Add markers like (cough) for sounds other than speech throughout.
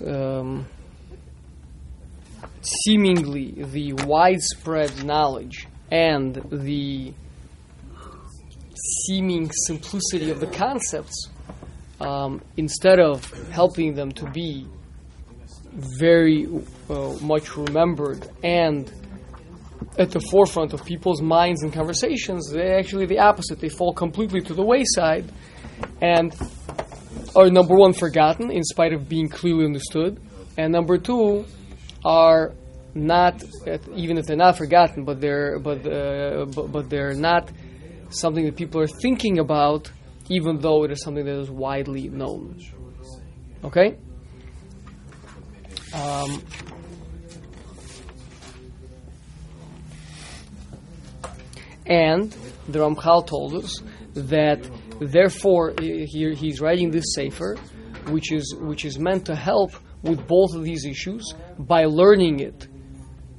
um, seemingly the widespread knowledge and the seeming simplicity of the concepts, um, instead of helping them to be very uh, much remembered and at the forefront of people's minds and conversations, they actually the opposite. They fall completely to the wayside and are number one forgotten in spite of being clearly understood, and number two are not even if they're not forgotten, but they're but uh, but, but they're not something that people are thinking about, even though it is something that is widely known. Okay. Um, and the Ramchal told us that therefore he, he's writing this sefer, which is which is meant to help with both of these issues by learning it,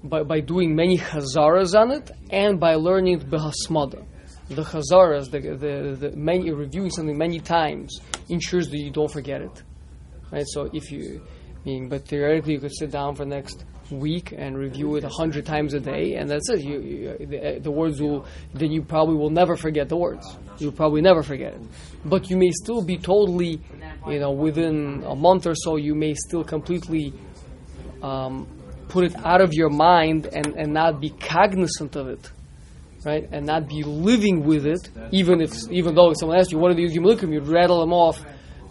by, by doing many chazaras on it, and by learning it behasmada. The chazaras, the, the, the many, reviewing something many times, ensures that you don't forget it. Right. So if you, mean, but theoretically you could sit down for the next week and review it a hundred times a day, and that's it. You, you, the, the, words will then you probably will never forget the words. You'll probably never forget it, but you may still be totally, you know, within a month or so, you may still completely um, put it out of your mind and, and not be cognizant of it, right? And not be living with it, even if even though if someone asks you what are these Yimlikim, you'd rattle them off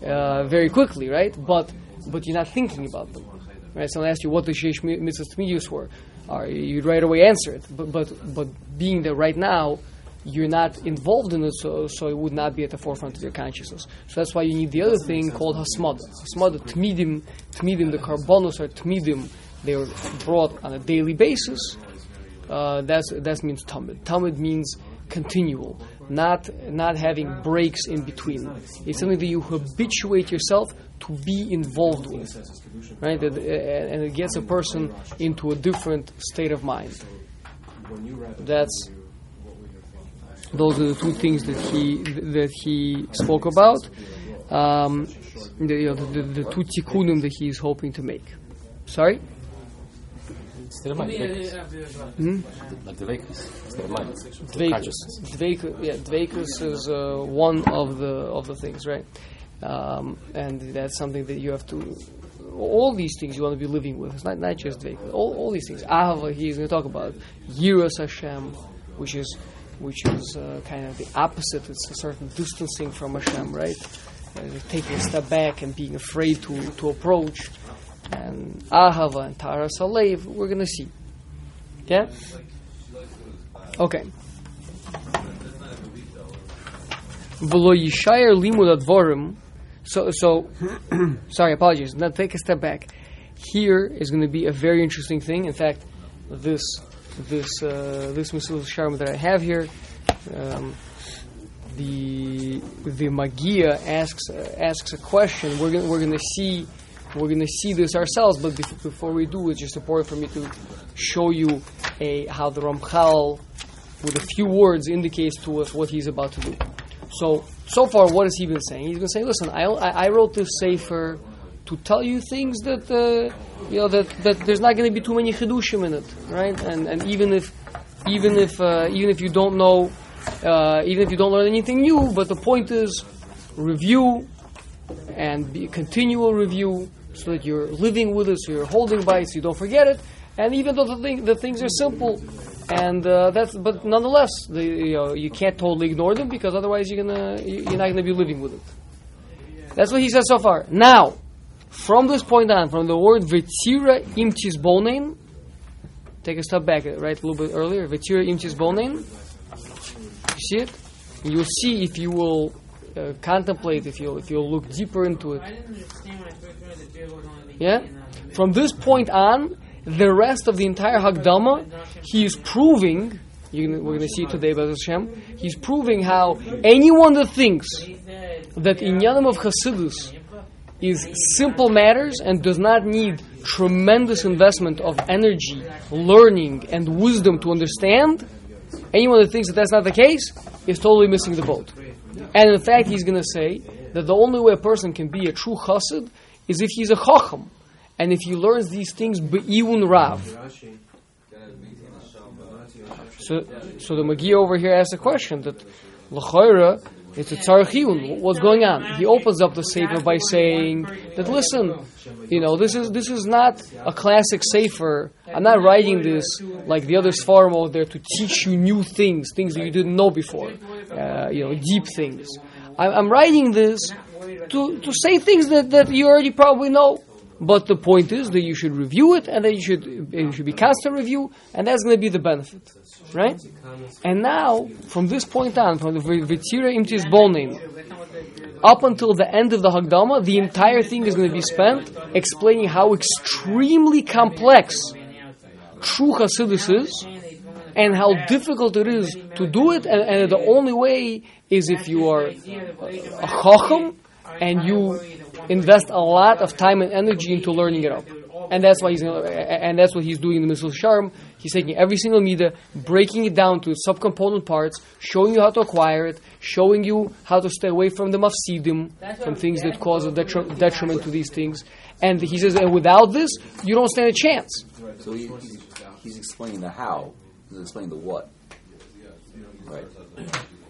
uh, very quickly, right? But but you're not thinking about them. Right? Someone asked you what the Sheish Mitzvahs Tmidiyus were, or you'd right away answer it. But, but, but being there right now, you're not involved in it, so, so it would not be at the forefront of your consciousness. So that's why you need the other thing called hasmada. Hasmada, tmidim, tmidim, the korbanos are tmidim, they are brought on a daily basis. Uh, that's, that means tamid. Tamid means continual, not, not having breaks in between. It's something that you habituate yourself to be involved with, right? And it gets a person into a different state of mind. That's those are the two things that he that he spoke about. Um, the, you know, the, the, the, two tikkunim that he is hoping to make. Sorry. Hmm? Dvekus. Dvekus. Yeah, dvekus is uh, one of the of the things, right? Um, and that's something that you have to. All these things you want to be living with. It's not, not just Dveika. All, all these things. Ahava, he's going to talk about. Yiras Hashem, which is which is uh, kind of the opposite. It's a certain distancing from Hashem, right? Uh, taking a step back and being afraid to, to approach. And Ahava and Tara Salev, we're going to see. Yeah? Okay. Limud so, so (coughs) sorry, apologies. Now take a step back. Here is going to be a very interesting thing. In fact, this this uh, this Mesilas Yesharim that I have here, um, the the Magia asks uh, asks a question. We're going we're going to see we're going to see this ourselves. But bef- before we do, it's just important for me to show you a how the Ramchal, with a few words, indicates to us what he's about to do. So so far, what has he been saying? He's been saying, "Listen, I, I, I wrote this sefer to tell you things that uh, you know that, that there's not going to be too many chidushim in it, right? And and even if even if uh, even if you don't know, uh, even if you don't learn anything new, but the point is review and be continual review so that you're living with it, so you're holding by it, so you don't forget it. And even though the, thing, the things are simple, and uh, that's but nonetheless, the, you, know, you can't totally ignore them because otherwise you're gonna you're not gonna be living with it. That's what he says so far. Now, from this point on, from the word vetira imtis bonein, take a step back, right, a little bit earlier. Vetira imtis bonein. You see it? You'll see if you will uh, contemplate, if you if you'll look deeper into it. Yeah. From this point on, the rest of the entire Hagdama, he is proving, we're going to see today about Hashem, he's proving how anyone that thinks that Inyanim of Hasidus is simple matters and does not need tremendous investment of energy, learning, and wisdom to understand, anyone that thinks that that's not the case is totally missing the boat. And in fact, he's going to say that the only way a person can be a true chassid is if he's a chacham, and if he learns these things be'iun rav. So, so the Magi over here asks a question that l'chayra it's a tzarchiyun. What's going on? He opens up the sefer by saying that listen, you know, this is this is not a classic sefer. I'm not writing this like the other svarim out there to teach you new things, things that you didn't know before, uh, you know, deep things. I'm writing this to to say things that, that you already probably know. But the point is that you should review it, and that you should it should be constant review, and that's going to be the benefit, right? And now, from this point on, from the Vitira Imtis Bonim, up until the end of the Hagdama, the entire thing is going to be spent explaining how extremely complex true Hasidus is, and how difficult it is to do it, and, and the only way is if you are a chacham and you invest a lot of time and energy into learning it up. And that's why he's and that's what he's doing in the Mesilas Yesharim. He's taking every single midah, breaking it down to its subcomponent parts, showing you how to acquire it, showing you how to stay away from the mafsidim, from things that cause a detri- detriment to these things. And he says, and without this, you don't stand a chance. So he, he's explaining the how. He's explaining the what. Right.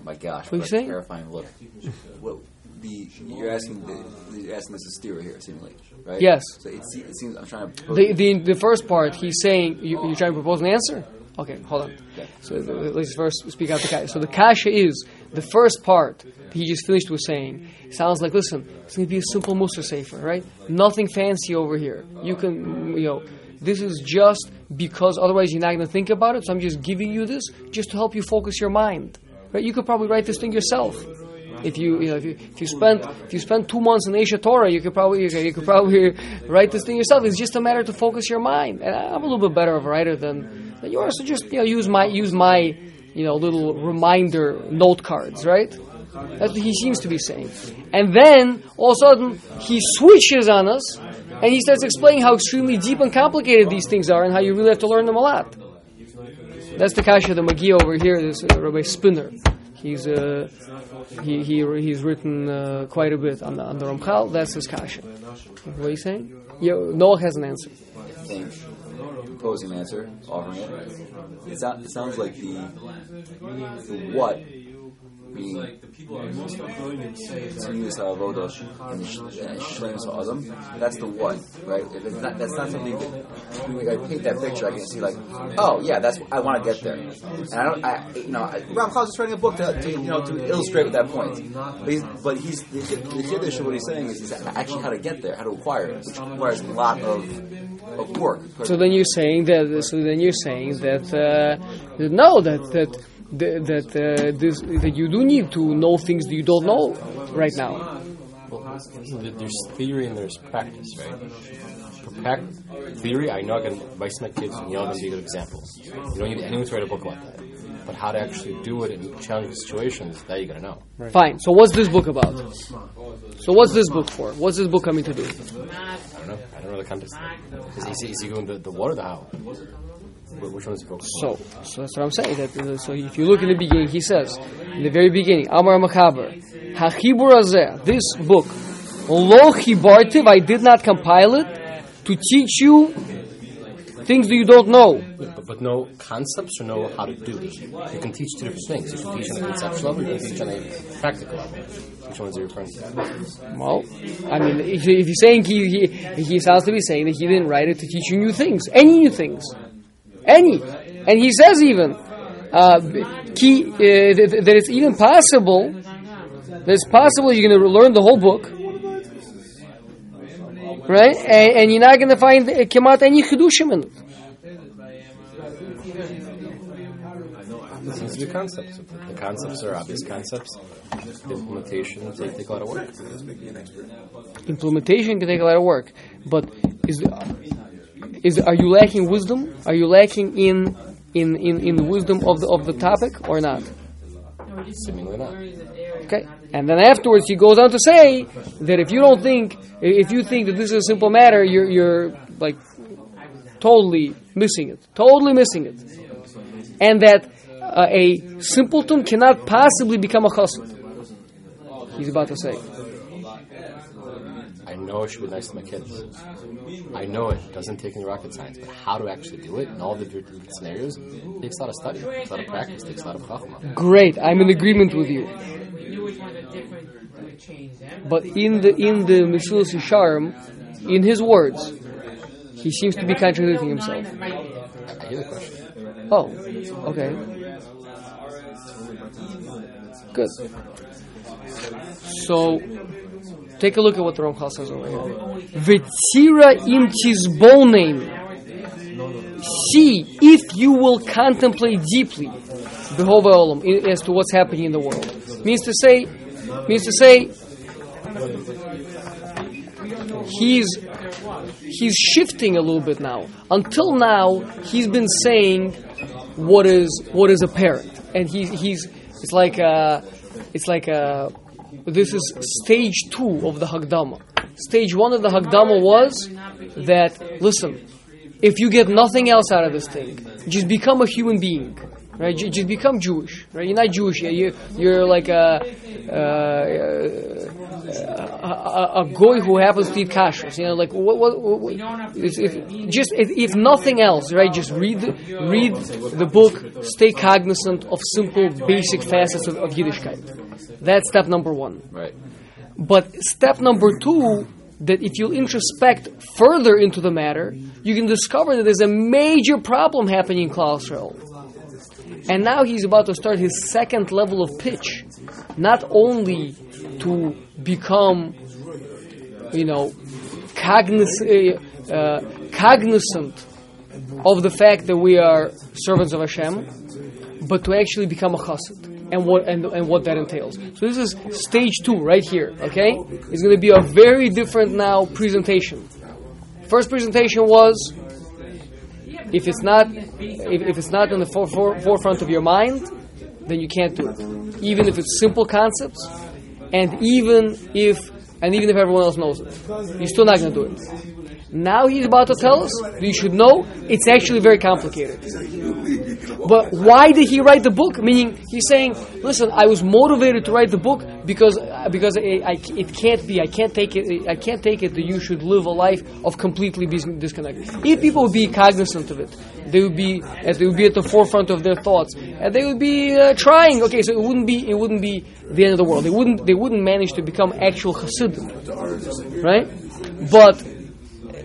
My gosh, What are you a saying? terrifying look. Well, the you're asking the, you're asking this is here, seemingly, right? Yes. So it, it seems I'm trying to. The, the, the first part, he's saying, you, you're trying to propose an answer? Okay, hold on. So uh, let's first speak out the kasha. So the kasha is, the first part he just finished was saying, sounds like, listen, it's going to be a simple Musar Sefer, right? Nothing fancy over here. You can, you know, this is just because otherwise you're not going to think about it, so I'm just giving you this just to help you focus your mind. Right? You could probably write this thing yourself. If you, you know, if you, if you spend if you spend two months in Asia Torah, you could probably you could, probably (laughs) write this thing yourself. It's just a matter to focus your mind. And I'm a little bit better of a writer than, than you are, so just you know use my use my you know little reminder note cards, right? That's what he seems to be saying. And then all of a sudden he switches on us and he starts explaining how extremely deep and complicated these things are and how you really have to learn them a lot. That's the kasha the Magi over here. This uh, Rabbi Spinner. He's uh, he he he's written uh, quite a bit on the on the Ramchal. That's his kasha. What are you saying? Yeah, Noah has an answer. thing, proposing an answer, offering it. It sounds like the, the what being continuous avoda and shleim ha'adam. That's the one, right? If it's not, that's not something that when I paint that picture, I can see like, oh yeah, that's I want to get there. And I don't, I you know, Ramchal's just writing a book to, to you know to illustrate that point. But he's, but he's the, the kiddush of what he's saying is he's actually how to get there, how to acquire it, which requires a lot of of work. So then you're saying that. So then you're saying that. Uh, that no, that that that that, uh, this, that you do need to know things that you don't know right now. Well, there's theory and there's practice, right? Theory, I know I can advise my kids, and you're going to be a good example. You don't need anyone to write a book about that. But how to actually do it in challenging situations, that you got to know. Fine. So what's this book about? So what's this book for? What's this book coming to do? I don't know. I don't know the context. Is, is, he, is he going the, the what or the how? Wh- Which one is focused on? So, so that's what I'm saying. That, uh, so if you look in the beginning, he says, in the very beginning, Amar Machaber, Hachibur Azeh, this book, Lo Chibartiv, I did not compile it to teach you things that you don't know. But, but no concepts or know how to do it. You can teach two different things. You can teach on a conceptual level, you can teach on a practical level. Which ones are he referring to? Well, I mean, if, if he's saying he, he, he sounds to be saying that he didn't write it to teach you new things, any new things, any, and he says even uh, ki, uh, that, that it's even possible that it's possible you're going to learn the whole book, right? And, and you're not going to find uh, kemat any chidushim in it. Seems to be concepts. The the concepts are obvious concepts. The implementation they take a lot of work. Implementation can take a lot of work, but is is are you lacking wisdom? Are you lacking in in, in, in wisdom of the of the topic or not? Seemingly not. Okay, and then afterwards he goes on to say that if you don't think, if you think that this is a simple matter, you're you're like totally missing it, totally missing it, and that uh, a simpleton cannot possibly become a chassid. He's about to say. I know I should be nice to my kids. I know it doesn't take any rocket science, but how to actually do it in all the different scenarios takes a lot of study, takes a lot of practice, takes a lot of chachma. Great, I'm in agreement with you. But in the in the Mesilas Yesharim, in his words, he seems to be contradicting himself. I hear the question. Oh, okay. Good. So, take a look at what the Ramchal says over here. V'tzira im tizbonein. See if you will contemplate deeply, Behova Olam, as to what's happening in the world. Means to say, means to say, he's he's shifting a little bit now. Until now, he's been saying what is what is apparent, and he, he's it's like a, it's like a, this is stage two of the Hagdama. Stage one of the Hagdama was that listen, if you get nothing else out of this thing, just become a human being. Right, Ju- just become Jewish. Right, you're not Jewish. yet. You, you're like a, uh, a, a, a goy who happens to eat kashrus. You know, like what? what, what, if, if, just if, if nothing else, right? Just read the, read the book. Stay cognizant of simple, basic facets of, of Yiddishkeit. That's step number one. Right. But step number two, that if you introspect further into the matter, you can discover that there's a major problem happening in Klal Yisrael. And now he's about to start his second level of pitch, not only to become, you know, cogniz- uh, cognizant of the fact that we are servants of Hashem, but to actually become a chassid and what and, and what that entails. So this is stage two right here. Okay, it's going to be a very different now presentation. First presentation was if it's not if, if it's not in the for, for, forefront of your mind, then you can't do it. Even if it's simple concepts, and even if and even if everyone else knows it, you're still not going to do it. Now he's about to tell us that you should know it's actually very complicated. But why did he write the book? Meaning, he's saying, "Listen, I was motivated to write the book because because I, it can't be. I can't take it. I can't take it that you should live a life of completely dis- disconnected. If people would be cognizant of it, they would be they would be at the forefront of their thoughts, and they would be uh, trying. Okay, so it wouldn't be it wouldn't be the end of the world. They wouldn't they wouldn't manage to become actual Hasidim, right? But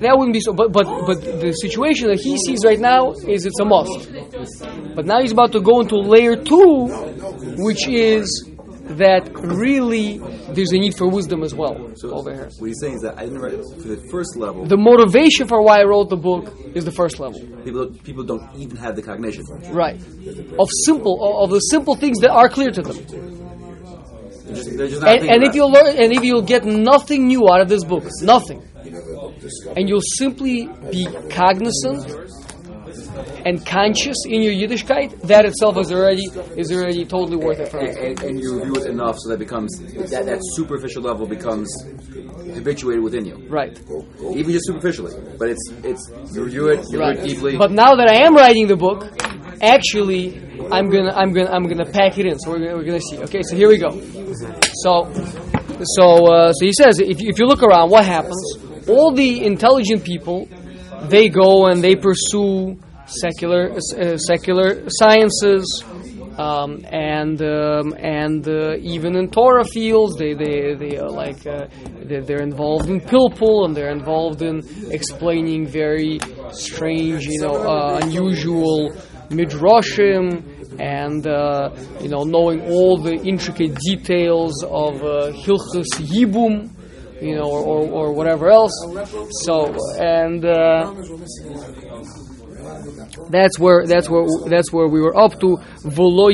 that wouldn't be so. But but but the situation that he sees right now is it's a must. But now he's about to go into layer two, which is that really there's a need for wisdom as well over here. What he's saying is that I didn't write for the first level. The motivation for why I wrote the book is the first level, people people don't even have the cognition. right? Of simple of the simple things that are clear to them. They're just, they're just And, and if you learn, and if you'll get nothing new out of this book, nothing, and you'll simply be cognizant and conscious in your Yiddishkeit, that itself is already is already totally worth it for and, and, and you review it enough so that becomes that, that superficial level becomes habituated within you, Right. even just superficially. But it's it's you review it, you Right. read deeply. But now that I am writing the book, actually, I'm gonna I'm gonna I'm gonna pack it in. So we're gonna, we're gonna see. Okay, so here we go. So so uh, so he says if you, if you look around, what happens? All the intelligent people, they go and they pursue secular uh, secular sciences. Um, and um, and uh, even in Torah fields, they they they are like uh, they're, involved in pilpul and they're involved in explaining very strange, you know, uh, unusual midrashim and uh, you know knowing all the intricate details of uh, Hilchus Yibum, you know, or, or, or whatever else. So and. Uh, that's where that's where that's where we were up to. V'lo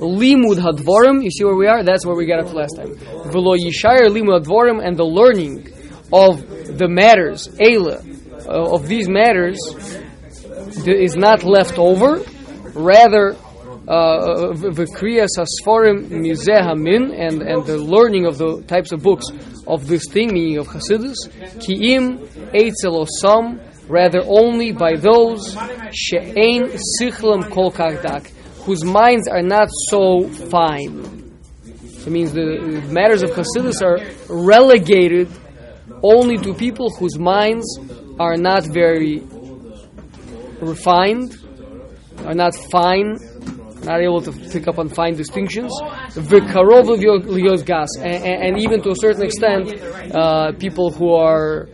limud hadvarim. You see where we are? That's where we got up last time. V'lo limud hadvarim and the learning of the matters, Eila, uh, of these matters, is not left over. Rather, Uh, the kriyas hasforim mizeh hamin and and the learning of the types of books of this thing, meaning of Hasidus, kiim eitzel osam rather only by those she'ein sichlam kol kardak, whose minds are not so fine. It means the matters of Hasidus are relegated only to people whose minds are not very refined, are not fine, not able to pick up on fine distinctions. V'karov lios gas, and, even to a certain extent, uh, people who are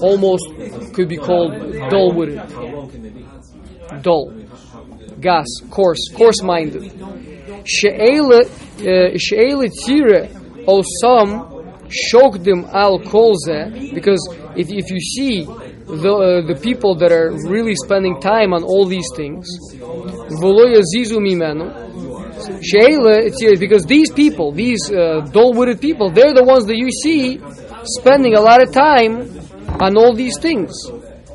almost could be called dull-witted, dull, gas, coarse, coarse-minded. Uh, she'ele tire osam shokdim al kolze, because if if you see the uh, the people that are really spending time on all these things, because these people, these uh, dull-witted people, they're the ones that you see spending a lot of time on all these things.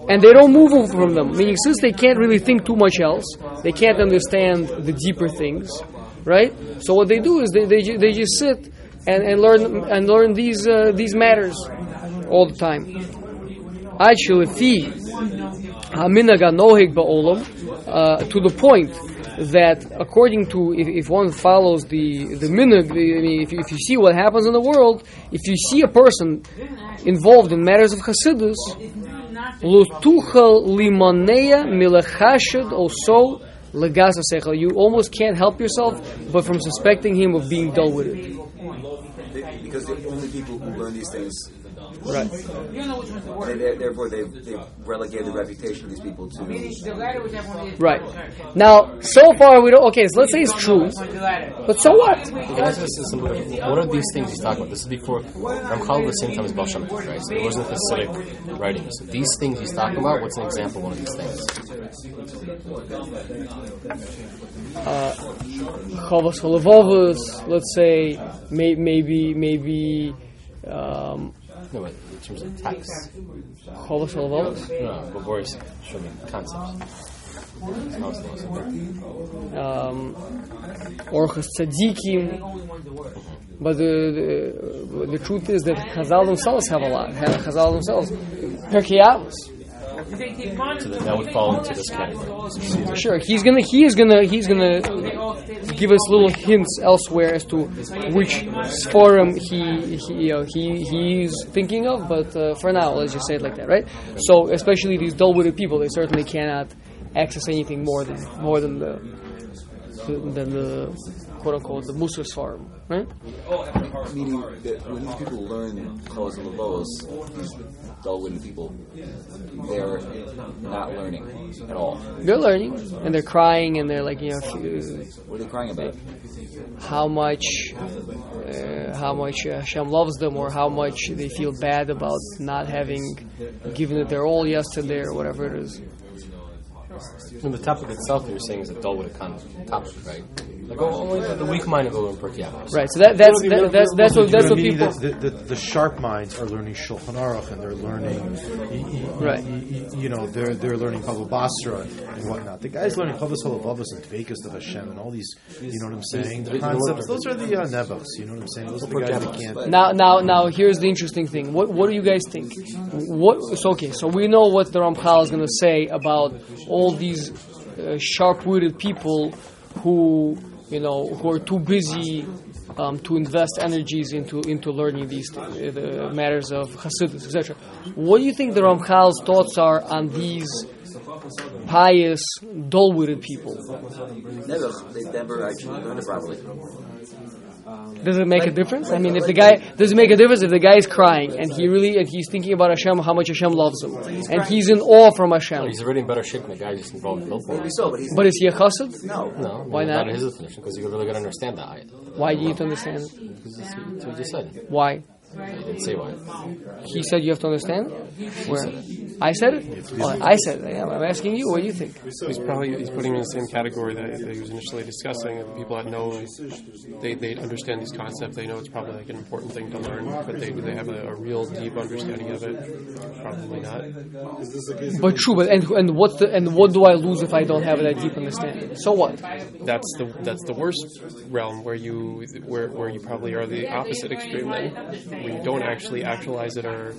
And they don't move from them. Meaning, since they can't really think too much else, they can't understand the deeper things, right? So what they do is they, they, they just sit and, and learn and learn these uh, these matters all the time. Actually, fi haminaga nohig ba'olam, uh, to the point that according to if, if one follows the the minhag, I mean, if if you see what happens in the world, if you see a person involved in matters of Hasidus, lo tuchel limonea milachashad also legasa sechel. You almost can't help yourself but from suspecting him of being dull with it. Because the only people who learn these things, Right. they, they, therefore they've, they've relegated the reputation of these people to Right. Now, so far we don't. Okay, so let's say it's true, but so what? Can I ask this a simple question? What are these things he's talking about? This is before Ramchal at the same time as Baal Shem Tov, right? So it wasn't Hasidic writings. So these things he's talking about, what's an example of one of these things? Chavos halavovos. Let's say may, maybe maybe um, No, but in terms of text. chavos halavovos. No, but Boris showed me concepts. How is those? um, Orchas Tzadikim. But the, the, the truth is that Chazal themselves have a lot. Ha- Chazal themselves. Pirkei Avos. So that, would fall into this category. Sure, he's gonna he is gonna he's gonna give us little hints elsewhere as to which forum he he he he's thinking of. But uh, for now, let's just say it like that, right? So especially these dull-witted people, they certainly cannot access anything more than more than the than the quote unquote the Musar's farm, right? meaning that when these people learn Chalas and Lavos, these dull-witted people, they're not learning at all. They're learning and they're crying and they're like you know What are they crying about? how much uh, how much uh, Hashem loves them or how much they feel bad about not having given it their all yesterday or whatever it is. And the topic itself that you're saying is a dull with a con topic, right? Like only the weak mind will go in Right. So that, that's that, that's that's what that's what people. The, the, the sharp minds are learning Shulchan Aruch and they're learning, y- y- y- Right. y- y- You know, they're they're learning Baba Basra and whatnot. The guys learning Chavos Halavavos and Dvekus of Hashem and all these, you know what I'm saying? The concepts. Those are the uh, nevos. You know what I'm saying? Those are the guys that can't. Now, now, now. Here's the interesting thing. What, what do you guys think? What? So, okay. So we know what the Ramchal is going to say about all these uh, sharp-witted people who, you know, who are too busy um, to invest energies into into learning these th- uh, the matters of Hasidus, etc. What do you think the Ramchal's thoughts are on these pious, dull-witted people? Never, they never actually it properly. Does it make a difference? I mean, if the guy does it make a difference if the guy is crying and he really and he's thinking about Hashem, how much Hashem loves him, and he's in awe from Hashem. He's already in better shape than the guy who's involved in Maybe Billboard. but is he a chassid? no. No, Why not? in his definition, because you really got to understand that. Why do you need to understand? because that's what you just said. Why? I didn't say why. He said you have to understand. Where? I said it. Oh, I said it. I'm asking you. What do you think? He's probably he's putting in the same category that, that he was initially discussing. People that know they, they understand these concepts. They know it's probably like an important thing to learn, but they do they have a, a real deep understanding of it? Probably not. But true. But and and what's the and what do I lose if I don't have that deep understanding? So what? That's the that's the worst realm where you where, where you probably are the opposite extreme then, where you don't actually actualize it or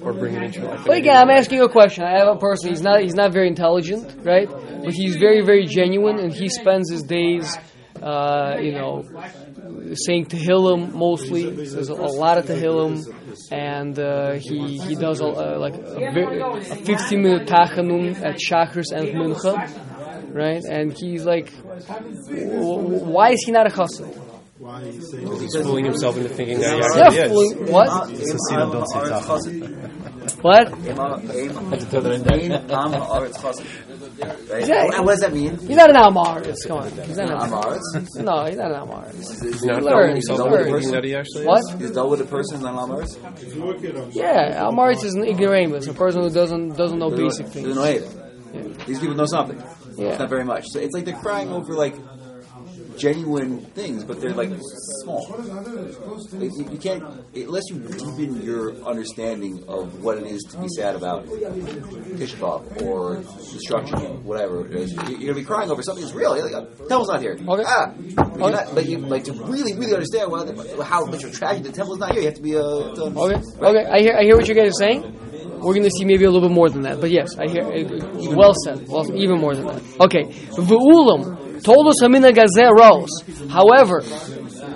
or bring it into. But again, I'm asking you a question. I have a person. He's not. He's not very intelligent, right? But he's very, very genuine, and he spends his days, uh, you know, saying Tehillim mostly. Says a lot of Tehillim, and uh, he he does a, uh, like a, a 15 minute tachanun at Shachris and Mincha, right? And he's like, why is he not a chassid? He's fooling himself into thinking that he Yeah, actually is. fooling- what? Hasidim don't say tachanun. (laughs) What? Right? Yeah. What does that mean? He's not an Am Haaretz. Come on, he's not an Am Haaretz? Amaris. No, he's not an Am Haaretz. He's not Learn, fooling himself into learn. thinking that he actually What? is. He's dull with a person, not Am Haaretz? Yeah, Am Haaretz is an ignoramus, a person who doesn't doesn't know basic Doesn't things. know anything. These people know something. Yeah. It's not very much. So it's like they're crying over like genuine things, but they're like small. Like, you, you can't unless you deepen your understanding of what it is to be sad about Tisha B'av or destruction, whatever it is. You- You're gonna be crying over something that's real. You're like, oh, Temple's not here. Okay. Ah, but, you're not, but you like to really, really understand what, how much of a tragedy the Temple's not here. You have to be a. to Okay, okay, I hear I hear what you guys are saying. We're going to see maybe a little bit more than that, but yes, I hear. Uh, well said. Well, even more than that. Okay, v'ulam told us hamina gazeh rose. However,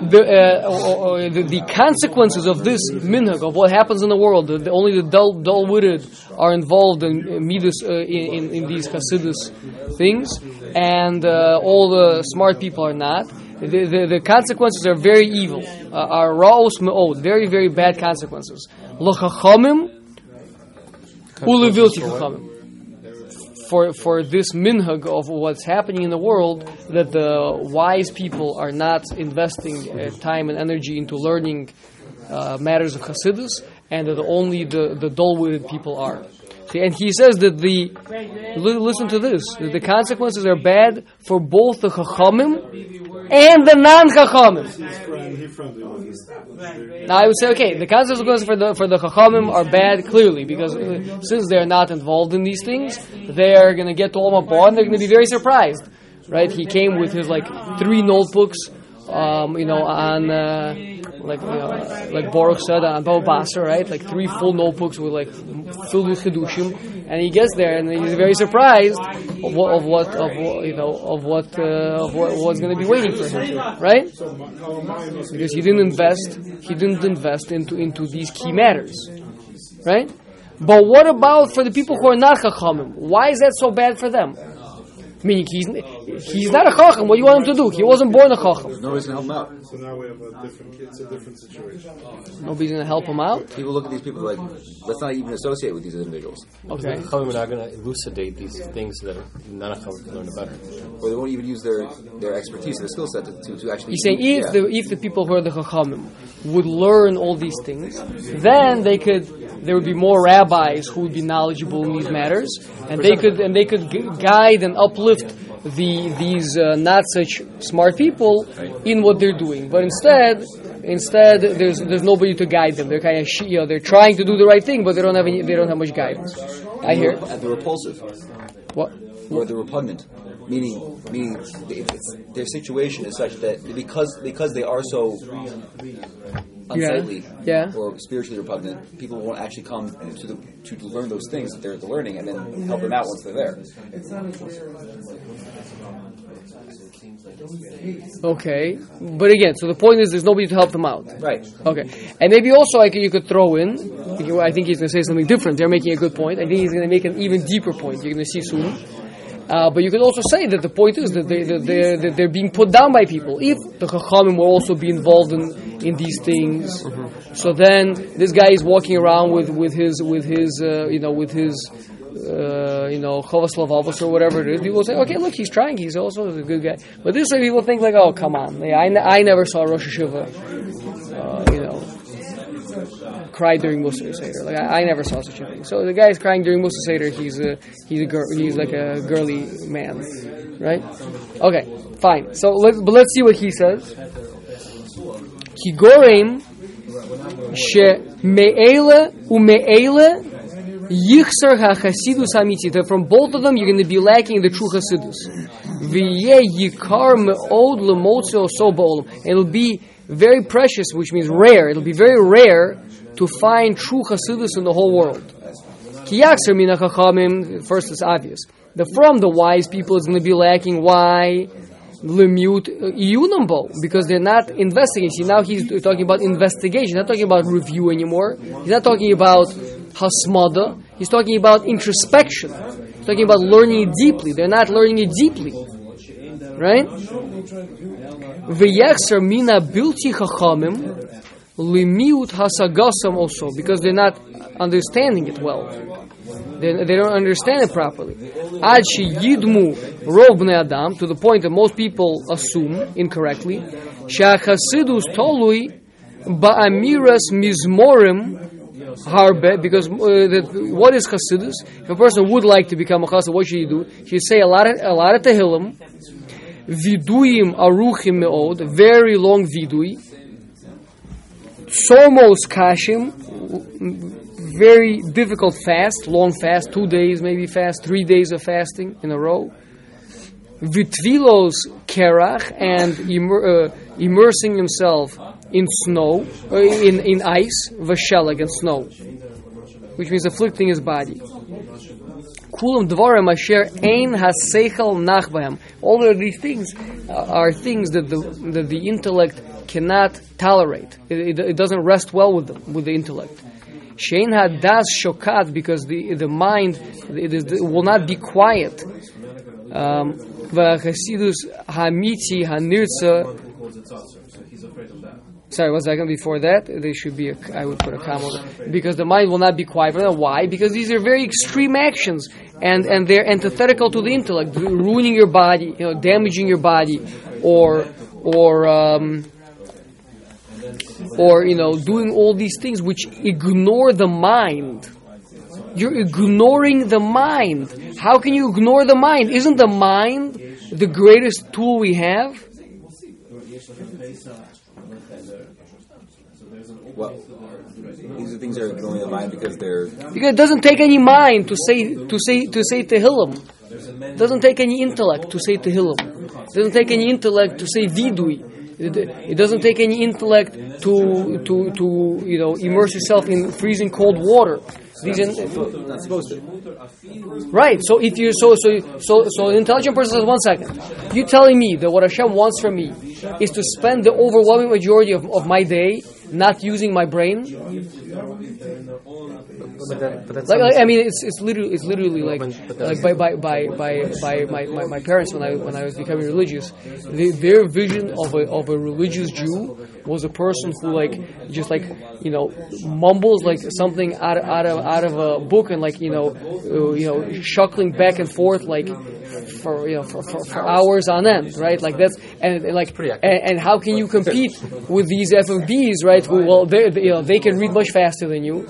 the, uh, the the consequences of this minhag of what happens in the world, the, only the dull dull witted are involved in midas uh, in, in in these hasidus things, and uh, all the smart people are not. The, the, the consequences are very evil. Uh, are raos me'od, very very bad consequences. L'chachamim ulevilti chachamim. For for this minhag of what's happening in the world, that the wise people are not investing uh, time and energy into learning uh, matters of Hasidus, and that only the the dull-witted people are. And he says that the li- listen to this: that the consequences are bad for both the chachamim and the non-chachamim. Now I would say, okay, the consequences for the for the chachamim are bad clearly because uh, since they're not involved in these things, they're going to get to Olam Haba and they're going to be very surprised, right? He came with his like three notebooks, um, you know, on uh, like you know, like Baruch said on Baba Basra, right? Like three full notebooks with like filled with chedushim, and he gets there and he's very surprised of what of what of what, you know of what uh, of what, what's going to be waiting for him, right? because he didn't invest he didn't invest into into these key matters right but what about for the people who are not chachamim why is that so bad for them meaning he's he's not a chacham what do you want him to do he wasn't born a chacham No reason to help him out. So now we have a different, it's a different situation. nobody's going to help him out People look at these people like, let's not even associate with these individuals. okay Chachamim are not going to elucidate these things that non-Chachamim can learn better. Or they won't even use their, their expertise, their skill set to, to, to actually. He's saying if yeah. the if the people who are the chachamim would learn all these things, then they could there would be more rabbis who would be knowledgeable in these matters, and they could and they could gu- guide and uplift the these uh, not such smart people in what they're doing. But instead, instead there's there's nobody to guide them. They're kind of you know they're trying to do the right thing, but they don't have any, they don't have much guidance. I hear at the repulsive what or the repugnant, meaning meaning their situation is such that because because they are so unsightly Yeah. or spiritually repugnant, people won't actually come to the to, learn those things that they're learning and then help them out once they're there. okay. But again, so the point is there's nobody to help them out. Right. Okay, and maybe also I could, you could throw in. I think he's going to say something different. They're making a good point. I think he's going to make an even deeper point. You're going to see soon. Uh, but you could also say that the point is that, they, that, they're, that they're being put down by people. If the Chachamim will also be involved in, in these things, so then this guy is walking around with, with his with his uh, you know with his uh, you know Chovas Lavavos or whatever it is. People will say, okay, look, he's trying. He's also a good guy. But this way, people think like, oh, come on, Yeah, I, I never saw Rosh Yeshiva, uh, you know, cry during Musar Seder. Like I, I never saw such a thing. So the guy is crying during Musar Seder. He's a he's a girl. He's like a girly man, right? Okay, fine. So let's but let's see what he says. Kigorem she me'ele ume'ele yichser hachasidus hamiti. That from both of them you're going to be lacking the true hasidus. V'yeh yikar me'od lemotzo so ba'olam. It'll be very precious, which means rare. It'll be very rare to find true Hasidus in the whole world. Kiyakser mina. First, it's obvious. The from the wise people is going to be lacking. Why? Lemiut Iyunambo uh, because they're not investigating. See, now he's talking about investigation, not talking about review anymore. He's not talking about hasmada. He's talking about introspection. He's talking about learning it deeply. They're not learning it deeply, right? V'yechser mina bilti chachamim limiut hasagasam also because they're not understanding it well. They, they don't understand it properly. Ad yidmu rov adam to the point that most people assume incorrectly. Shachasidus tolui ba'amiras mizmorim harbe because uh, that, what is chasidus? If a person would like to become a chassid, what should he do? He say a lot of a lot of tehillim, viduim aruchim meod, very long vidui, somos kashim, very difficult fast, long fast, two days maybe fast, three days of fasting in a row. Vitvilos kerach and immer, uh, immersing himself in snow, uh, in, in ice, vashelag and snow, which means afflicting his body. Kulam dvarim asher ein haseichel. All of these things are things that the, that the intellect cannot tolerate. It, it, it doesn't rest well with them, with the intellect. Shein hadas shokat because the the mind it, is, it will not be quiet. Um. Sorry, one second before that. There should be a. I would put a comma because the mind will not be quiet. Why? Because these are very extreme actions, and and they're antithetical to the intellect, ruining your body, you know, damaging your body, or or. Um, or you know doing all these things which ignore the mind you're ignoring the mind how can you ignore the mind isn't the mind the greatest tool we have Well, these are things that are going the mind because they're because it doesn't take any mind to say to say to say tehillim it doesn't take any intellect to say tehillim it doesn't take any intellect to say vidui it, it doesn't take any intellect to to to you know immerse yourself in freezing cold water. These in, not supposed to. right. So if you so so so so an intelligent person says one second, you telling me that what Hashem wants from me is to spend the overwhelming majority of, of my day not using my brain. But, that, but Like, like, I mean, it's it's literally it's literally like like by by by by, by my, my, my parents when I when I was becoming religious, they, their vision of a of a religious Jew was a person who like just like you know mumbles like something out of, out of out of a book and like you know uh, you know shuckling back and forth like for you know for, for, for hours on end, right? Like that's and, like and, and how can you compete with these FFBs, right? Who, well, they they- you know they can read much faster than you,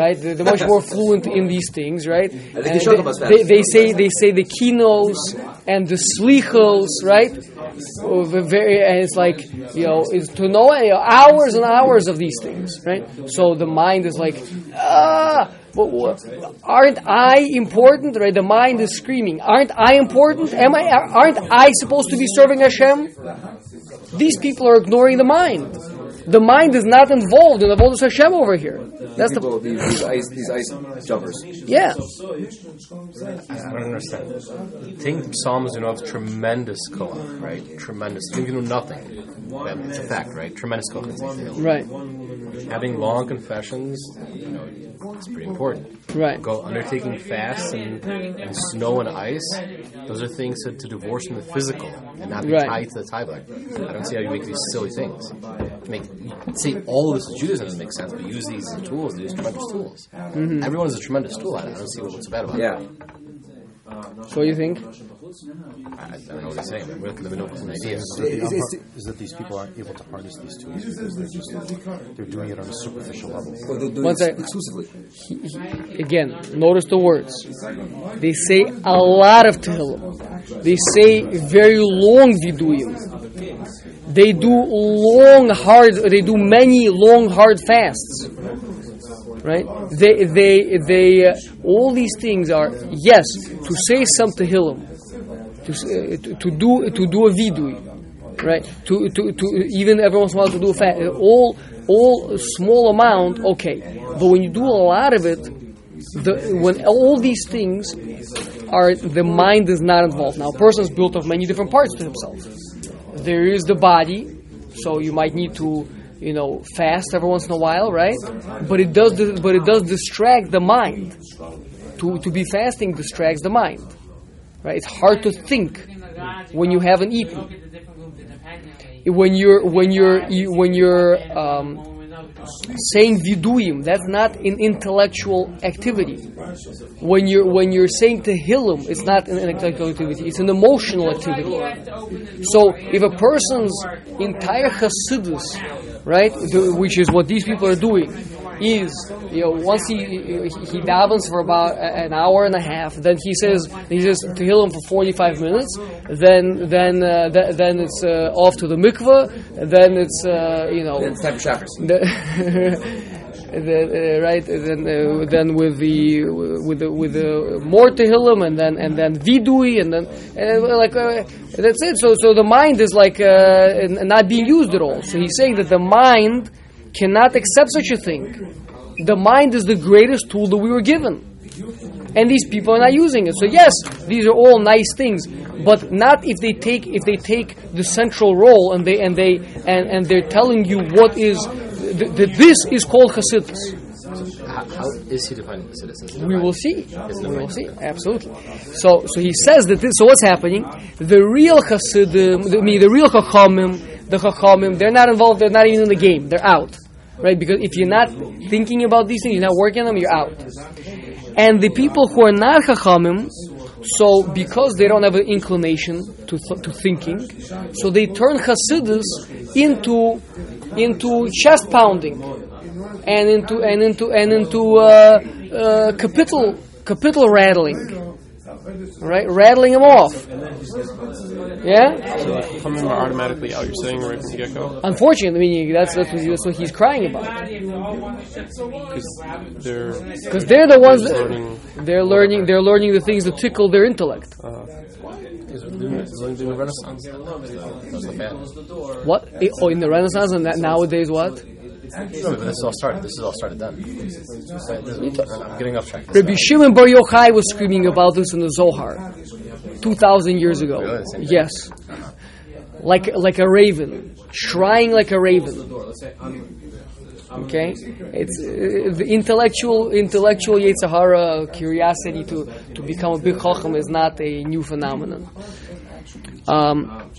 right? They're, they're much more (laughs) fluent in these things, right? they And shut them as fast. they, they say they say the kinos and the slichos, right? Very and it's like you know it's to know hours and hours of these things, right? So the mind is like ah. Aren't I important? Right, the mind is screaming. Aren't I important? Am I? Aren't I supposed to be serving Hashem? These people are ignoring the mind. The mind is not involved in the Avodas Hashem over here. Uh, That's the people, these, these ice these ice jumpers. yeah. I don't understand. I think Psalms do not have tremendous koach, right? Tremendous. You can do nothing. It's a fact, right? Tremendous koach. It's Right. Having long confessions, you know, it's pretty important. Right. Go undertaking fasts and, and snow and ice. Those are things to, to divorce from the physical and not be Right. tied to the Taibak. I don't see how you make these silly things. Make say all of this is Judaism doesn't make sense, but use these as tools. These tremendous tools. Mm-hmm. Everyone is a tremendous tool. I I don't see what's bad about it. Yeah. So you think? I, I don't know what he's saying. We're looking at an idea. Is that, the unhar- is that these people aren't able to harness these tools because they're just they're doing it on a superficial level. Well, they're doing One it sec. exclusively. Again, notice the words. They say a lot of tehillim. They say very long viduyim. They do long, hard. They do many long, hard fasts. Right? They, they, they. Uh, all these things are yes to say some tehillim, to, uh, to do to do a vidui, right? To, to, to even every once in a while to do a fast. All all small amount, okay. But when you do a lot of it, the, when all these things are the mind is not involved. Now, a person is built of many different parts to himself. there is the body, so you might need to, you know, fast every once in a while, right? But it does, but it does distract the mind. To to be fasting distracts the mind, right? It's hard to think when you haven't eaten. When you're when you're you, when you're um, saying viduim, that's not an intellectual activity. When you're when you're saying tehillim, it's not an intellectual activity; it's an emotional activity. So, if a person's entire chassidus, right, which is what these people are doing, is you know once he he, davens for about an hour and a half, then he says he says tehillim for forty five minutes, then then uh, th- then it's uh, off to the mikveh, then it's uh, you know. Then it's time for the, uh, right then uh, then with the with the with the more tehillim and then and then vidui and then and uh, like uh, that's it. So so the mind is like uh, not being used at all. So he's saying that the mind cannot accept such a thing the mind is the greatest tool that we were given and these people are not using it. So yes, these are all nice things, but not if they take if they take the central role and they and they and, and they're telling you what is th- th- this is called Hasidus. How, how is he defining Hasidus? We will see. We will see. Absolutely. So so he says that this. So what's happening? The real Hasidim, the, I mean, the real Chachamim, the Chachamim, they're not involved. They're not even in the game. They're out. Right? Because if you're not thinking about these things, you're not working on them, you're out. And the people who are not Chachamim, so because they don't have an inclination to, th- to thinking, so they turn Hasidus into into chest pounding and into and into and into uh, uh, kapitel kapitel rattling, right? Rattling them off. Yeah. Chachamim are automatically out. You're saying right from the get go Unfortunately, I mean that's that's what, that's what he's crying about because they're because they're the ones that learning. they're learning they're learning the things that tickle their intellect. Is learning during the Renaissance? That's the bad. What? Eh, Oh, in the Renaissance and that nowadays what? No, but this all started. This is all started then. I'm getting off track. Rabbi Shimon Bar Yochai was screaming about this in the Zohar, two thousand years ago. Really? Yes, like like a raven, shrieing like a raven. Okay, it's uh, the intellectual intellectual Yetzirah curiosity to to become a big chacham is not a new phenomenon. Um,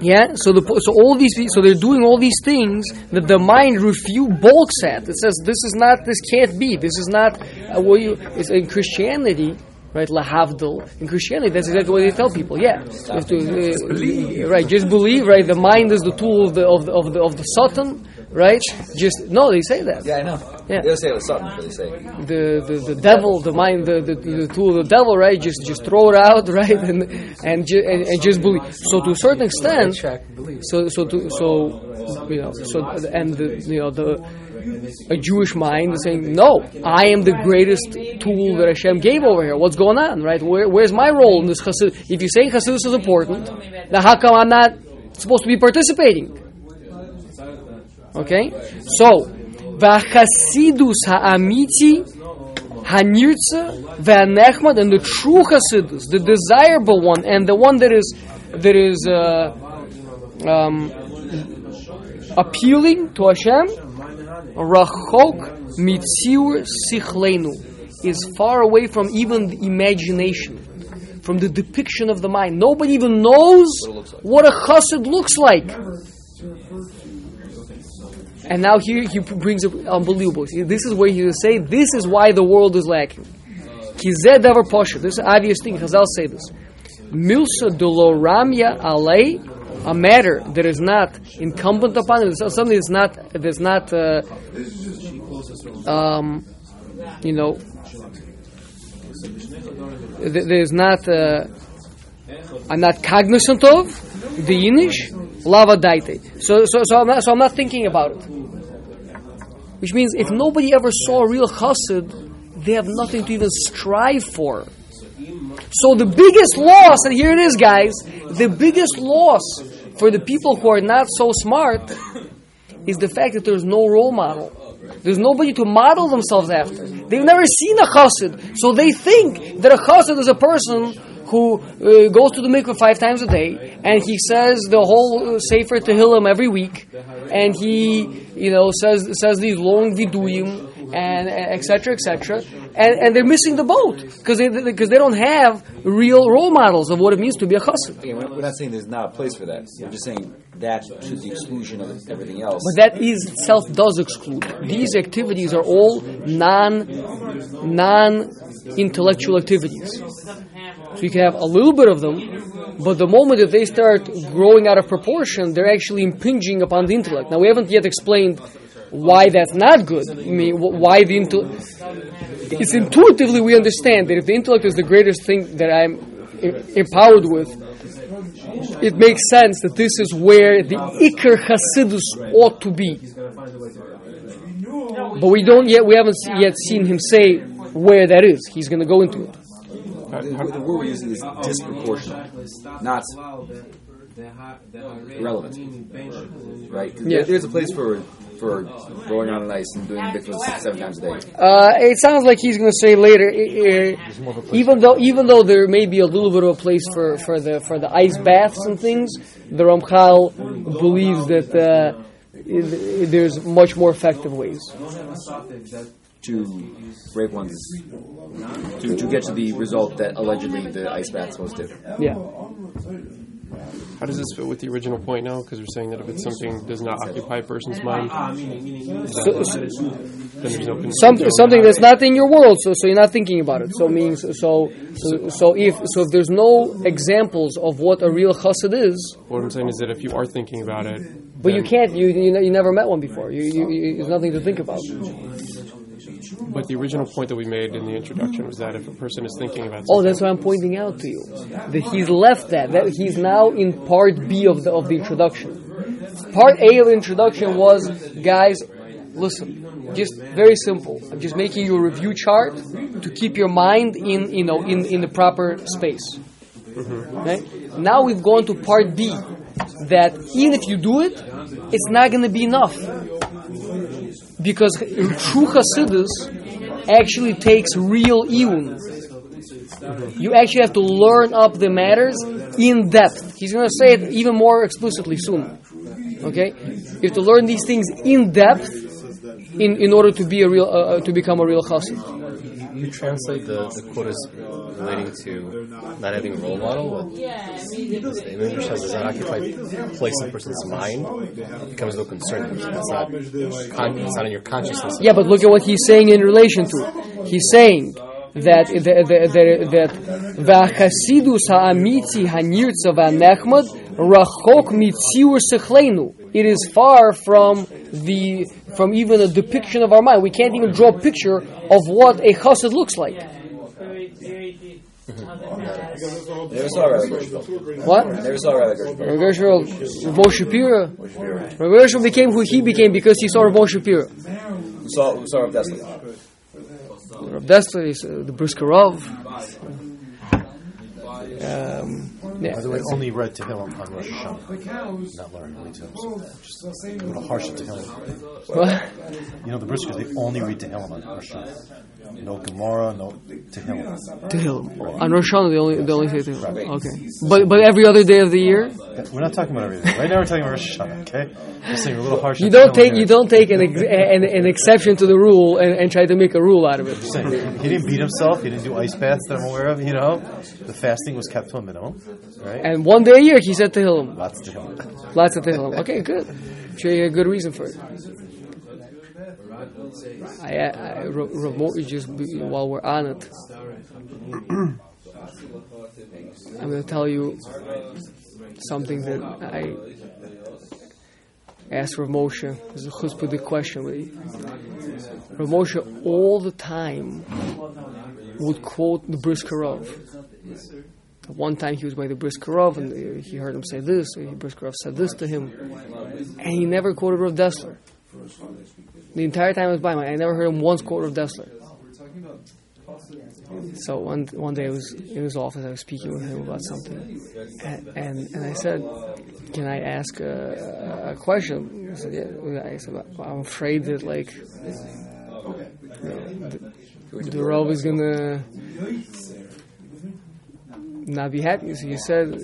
yeah, so the so all these so they're doing all these things that the mind refute balks at. It says this is not this can't be. This is not uh, what you. It's in Christianity. Right, lahavdil. In Christianity, that's exactly what they tell people. Yeah, You have to, uh, right? Just believe. Right, the mind is the tool of the of the of the, of the Satan. Right? Just no, they say that. Yeah, I know. Yeah. They don't say it was something, but they say. the, the, the devil, the mind, the, the, the tool of the devil, right? Just just throw it out, (laughs) right? And and, ju- and, and just believe. So to a certain extent, so so to so you know so and the you know the a Jewish mind is saying no, I am the greatest tool that Hashem gave over here. What's going on, right? Where, where's my role in this chassid? If you're saying chassidus is important, then how come I'm not supposed to be participating? Okay, so v'chasidus ha'amiti hanirtza v'anechmad and the true chasidus, the desirable one, and the one that is that is uh, um, appealing to Hashem, rachok mitziur sichleinu is far away from even the imagination, from the depiction of the mind. Nobody even knows what a chassid looks like. And now here he brings up unbelievable. See, This is where he will say, this is why the world is lacking. Ki zeh davar posher. This is an obvious thing. Chazal say this. Milsa doloramya alei, a matter that is not incumbent upon it, something that's not, that's not, uh, um, you know, that is not, uh, I'm not cognizant of the Yinish, lava daite. So, so, so, I'm not, so I'm not thinking about it. Which means if nobody ever saw a real chassid, they have nothing to even strive for. So the biggest loss, and here it is, guys, the biggest loss for the people who are not so smart is the fact that there's no role model. There's nobody to model themselves after. They've never seen a chassid, so they think that a chassid is a person who uh, goes to the mikveh five times a day, and he says the whole uh, Sefer Tehillim every week, and he, you know, says says these long viduyim, and etc. etc. and, and they're missing the boat because they because they don't have real role models of what it means to be a chassid. We're not saying there's not a place for that. We're just saying that to the exclusion of everything else. But that is itself does exclude. These activities are all non non intellectual activities. So you can have a little bit of them, but the moment that they start growing out of proportion, they're actually impinging upon the intellect. Now we haven't yet explained why that's not good. I mean, why the intellect? It's intuitively we understand that if the intellect is the greatest thing that I'm empowered with, it makes sense that this is where the Iker Hasidus ought to be. But we don't yet, we haven't yet seen him say where that is. He's going to go into it. The, the word we're using is disproportional, not relevant. right? Yeah. there- there's a place for for going on ice and doing mikvahs seven times a day. Uh, it sounds like he's going to say later, uh, uh, even though even though there may be a little bit of a place for, for the for the ice baths and things, the Ramchal believes that uh, there's much more effective ways. To break one's to, to get to the result that allegedly the ice bath's supposed to. Yeah. How does this fit with the original point now? Because we're saying that if it's something that does not occupy a person's mind, So, so, then there's no concern. some, something that's not in your world, so so you're not thinking about it. So means so so so if so if there's no examples of what a real chassid is, What I'm saying is that if you are thinking about it, but you can't you you, you never met one before. You, you, you there's nothing to think about. But the original point that we made in the introduction was that if a person is thinking about Oh, that's what I'm pointing out to you. That he's left that. That he's now in part B of the of the introduction. Part A of the introduction was, guys, listen, just very simple. I'm just making you a review chart to keep your mind in you know in, in the proper space. Okay? Now we've gone to part B. That even if you do it, it's not going to be enough because true Hasidus actually takes real iyun. You actually have to learn up the matters in depth. He's going to say it even more explicitly soon. Okay, you have to learn these things in depth in, in order to be a real uh, uh, to become a real chassid. You translate the, the quotas relating to not having a role model with the image which does not occupy place in a person's mind it becomes no concern. It's not, con- it's not in your consciousness. Yeah, but look at what he's saying in relation to it. He's saying that that that that v'achasidus ha'amitzi hanirtza v'anechmad rachok mitziur sechleinu. It is far from the from even a depiction of our mind. We can't even draw a picture of what a chassid looks like. Never saw Rabbi Gershom. What? Never saw Rabbi Gershom. Rav Shapira. Rav Gershom became who he became because he saw Rav Shapira. We saw, we saw Rav Dessler. Rav Dessler is uh, the Briskerov. Um, yeah. By the way, only read Tehillim on Rosh Hashanah. Not learn only Tehillim. Just a little harsh at Tehillim. What? You know, the Briskers, they only read Tehillim on Rosh Hashanah. No Gemara, no Tehillim. Tehillim. On Rosh Hashanah, they only they only say Tehillim. Okay, but but every other day of the year, We're not talking about everything. Right now we're talking about Rosh Hashanah, okay? Just saying we're a little harsh you don't take here. you don't take an, ex- an an exception to the rule and, and try to make a rule out of it. Saying, He didn't beat himself. He didn't do ice baths that I'm aware of. You know, the fasting was kept to a minimum, right? And one day a year, he said Tehillim. Lots of Tehillim. Lots of Tehillim. Okay, good. Sure, you had a good reason for it. I, I, I Rav just while we're on it, (clears throat) I'm going to tell you something that I asked Rav Moshe. This is a chutzpah question. Rav Moshe all the time would quote the Briskerov. One time he was by the Briskerov and he heard him say this, or Briskerov said this to him, and he never quoted Rav Dessler. The entire time I was by him, I never heard him once quote Rav Dessler. So one one day I was in his office, I was speaking with him about something, and and, and I said, "Can I ask a, a question?" I said, "Yeah." I said, "I'm afraid that like." you know, the, the Rav is gonna not be happy. So he said,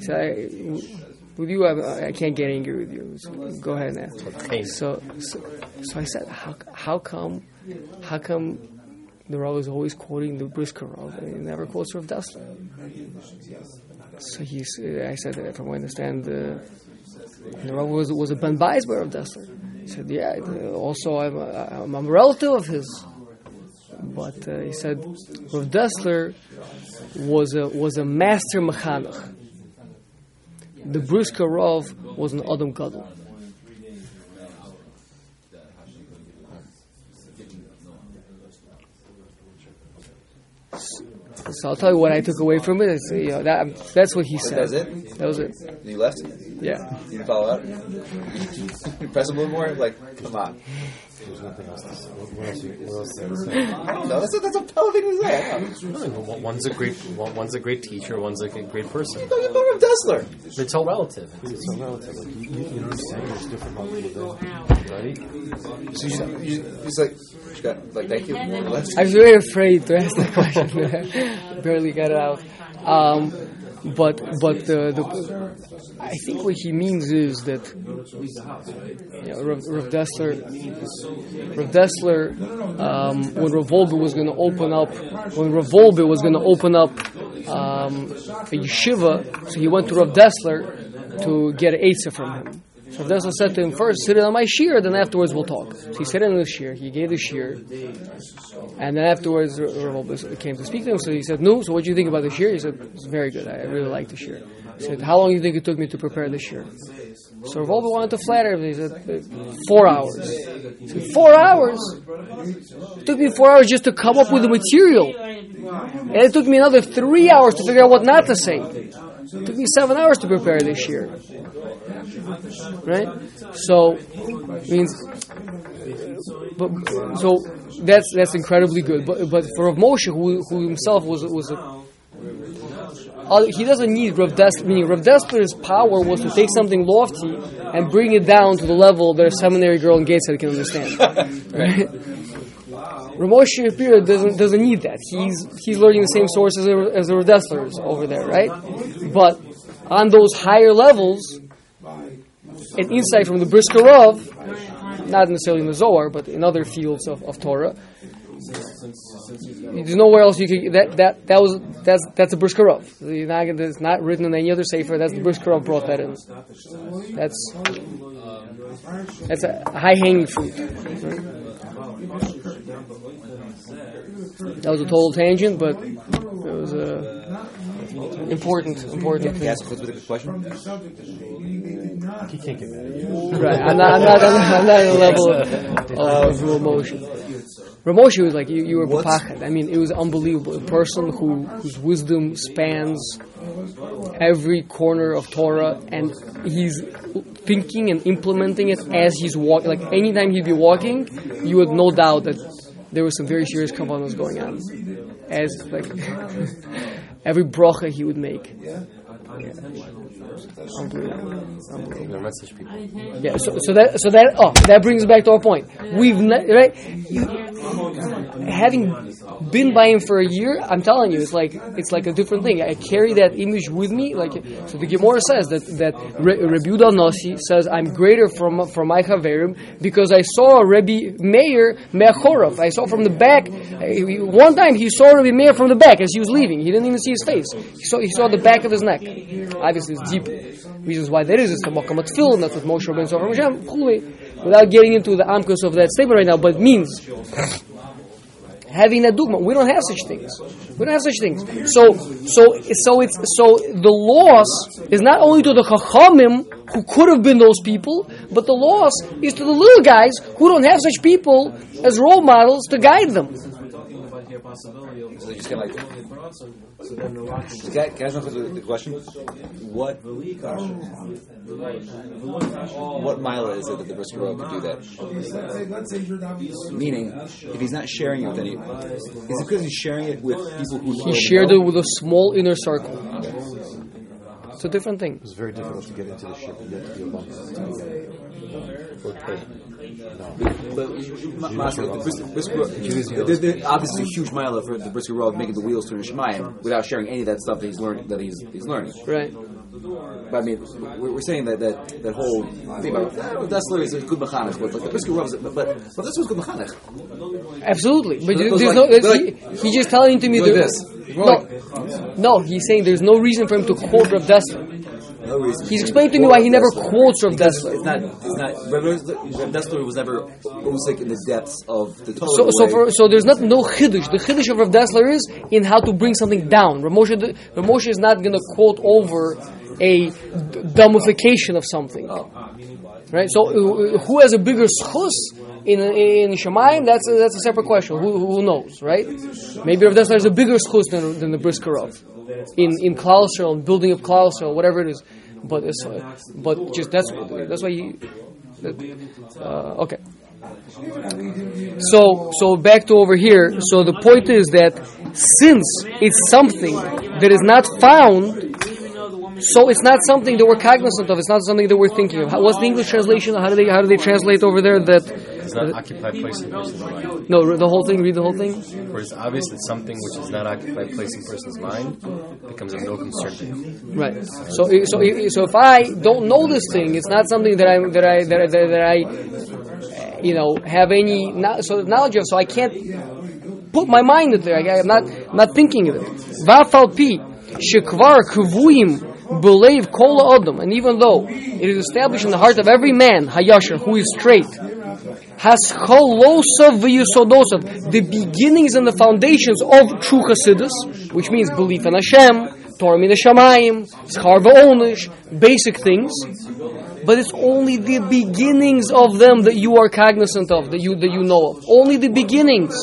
said I, with you, I, I can't get angry with you. So go ahead now. So, so, so I said, how, how come, how come the Rav is always quoting the Brisker Rav and he never quotes Rav Dessler? So he, I said, from what I understand, the, the Rav was, was a Ben Beisber of Dessler. He said, yeah, also I'm a, I'm a relative of his. But uh, he said, Rav Dessler was a, was a master mechanech. The Brisker Rav was an Adam Gadol. So I'll tell you what I took away from it. Is, you know, that, that's what he said. That's it? That was it. You left? Yeah. You didn't follow up? You press a little more? Like, come on. There's nothing else. To say. What, what else? You, what else? To say? I don't know. That's a, that's a hell thing to say. I don't know. No, one- One's a great, one- one's a great teacher. One's a great person. Look at Baruch Dessler. It's all relative. It's so relative. Like, you, you, you know what I'm saying? There's different people than right. So you, you, he's like, she got, like, thank you. You. I was very afraid to ask that question. (laughs) Barely got it out. Um, but but the, the I think what he means is that know, Rav, Rav Dessler, Rav Dessler, um, when Rav Wolbe was going to open up, when Rav Wolbe was going to open up um, a yeshiva, so he went to Rav Dessler to get Eitzah from him. So Rav Dessler said to him, first sit in on my shiur, then afterwards we'll talk. So he sat in the shiur, he gave the shiur, and then afterwards, Rav Wolbe came to speak to him. So he said, "No. So what do you think about the shiur?" He said, "It's very good. I really like the shiur." He said, "How long do you think it took me to prepare the shiur?" So Rav Wolbe wanted to flatter him. He said, "Uh, four hours." Said, four hours? It took me four hours just to come up with the material, and it took me another three hours to figure out what not to say. It took me seven hours to prepare this shiur. Right? So means but so that's that's incredibly good. But but for Rav Moshe, who, who himself was was a uh, he doesn't need Rav Dessler. Meaning Rav Dessler's power was to take something lofty and bring it down to the level that a seminary girl in Gateshead can understand. right? (laughs) Rav Moshe Shapiro doesn't doesn't need that. He's he's learning the same sources as, as the Rav Desslers over there, right? But on those higher levels, an insight from the Brisker Rav, not necessarily in the Zohar, but in other fields of, of Torah. There's nowhere else you can that that that was that's that's a. Not It's not written in any other sefer. That's the Brisker Rav brought that in. That's that's a high hanging fruit. That was a total tangent, but it was a important important Can thing. I ask a specific question? He can't get mad at you. Right. I'm not. I'm not. I'm not, at a level of, of emotion. Rav Moshe was like you, you were b'pachad. I mean, it was unbelievable. A person who whose wisdom spans every corner of Torah, and he's thinking and implementing it as he's walking. Like anytime he'd be walking, you had no doubt that there was some very serious kabbalah going on. As like (laughs) every bracha he would make. Unbelievable. They're. Yeah, so, so that so that oh that brings back to our point. We've ne- right having been by him for a year. I'm telling you, it's like it's like a different thing. I carry that image with me. Like so, the Gemara says that that Re- Yudah Nasi says I'm greater from from my chaverim because I saw Rebbe Meir Me'achorov. I saw from the back. One time he saw Rebbe Meir from the back as he was leaving. He didn't even see his face. He saw he saw the back of his neck. Obviously, it's deep reasons why that is. It's the Makam Tefillin, that's what Moshe Rabbeinu saw from Hashem. Without getting into the amkus of that statement right now, but it means having a dugma. We don't have such things. We don't have such things. So, so, so it's so the loss is not only to the chachamim who could have been those people, but the loss is to the little guys who don't have such people as role models to guide them. So you just kind of. Can I, can I ask one quick- the question? What what mile is it that the Brisker Rav could do that? Meaning, if he's not sharing it with any, is it because he's sharing it with people who He shared it with a small inner circle. It's a different thing. It's very difficult to get into the ship and get to the Obama. Or pay. But Master, the Brisker, there's there, obviously a huge mile for the Brisker Rav making the wheels turn in Shemayim without sharing any of that stuff that he's learning. That he's he's learning. Right. But I mean, we're, we're saying that that, that whole thing about oh, Dessler is a good mechanech, but like the Brisker is, but but this was good mechanech. Absolutely, but there's like- no. they're he, he's just telling to me Like this. No, no, he's saying there's no reason for him to quote Rav Dessler. No reason. He's explaining to me why he never quotes Rav Dessler. It's not. It's not. Rav Dessler was never usik in the depths of the Torah. So, so, for, so there's not no chiddush. The chiddush of Rav Dessler is in how to bring something down. Rav Moshe, Rav Moshe is not going to quote over a d- dumbification of something, right? So, uh, who has a bigger schus in in Shemayim? That's a, that's a separate question. Who, who knows, right? Maybe Rav Dessler has a bigger schus than, than the Briskerov in in Klal Yisrael, and building up Klal Yisrael, whatever it is. But uh, but just that's that's why you. Uh, okay. So, so back to over here. So the point is that since it's something that is not found, so it's not something that we're cognizant of. It's not something that we're thinking of. How, what's the English translation? How do they how do they translate over there? That not occupied place in person's mind. no, the whole thing. Read the whole thing. For it's obvious that something which is not occupied place in person's mind becomes of no concern to him. Right. So, so, so if I don't know this thing, it's not something that I that I that I, that I uh, you know have any no- sort of knowledge of. So I can't put my mind in there. I, I'm not I'm not thinking of it. Vafal pi shekvar kvuim believe kol adam, and even though it is established in the heart of every man hayasher who is straight. Has cholosav v'yisodosav, the beginnings and the foundations of true Hasidus, which means belief in Hashem, Torah min Hashamayim, Schar v'onish, basic things. But it's only the beginnings of them that you are cognizant of, that you that you know of. Only the beginnings.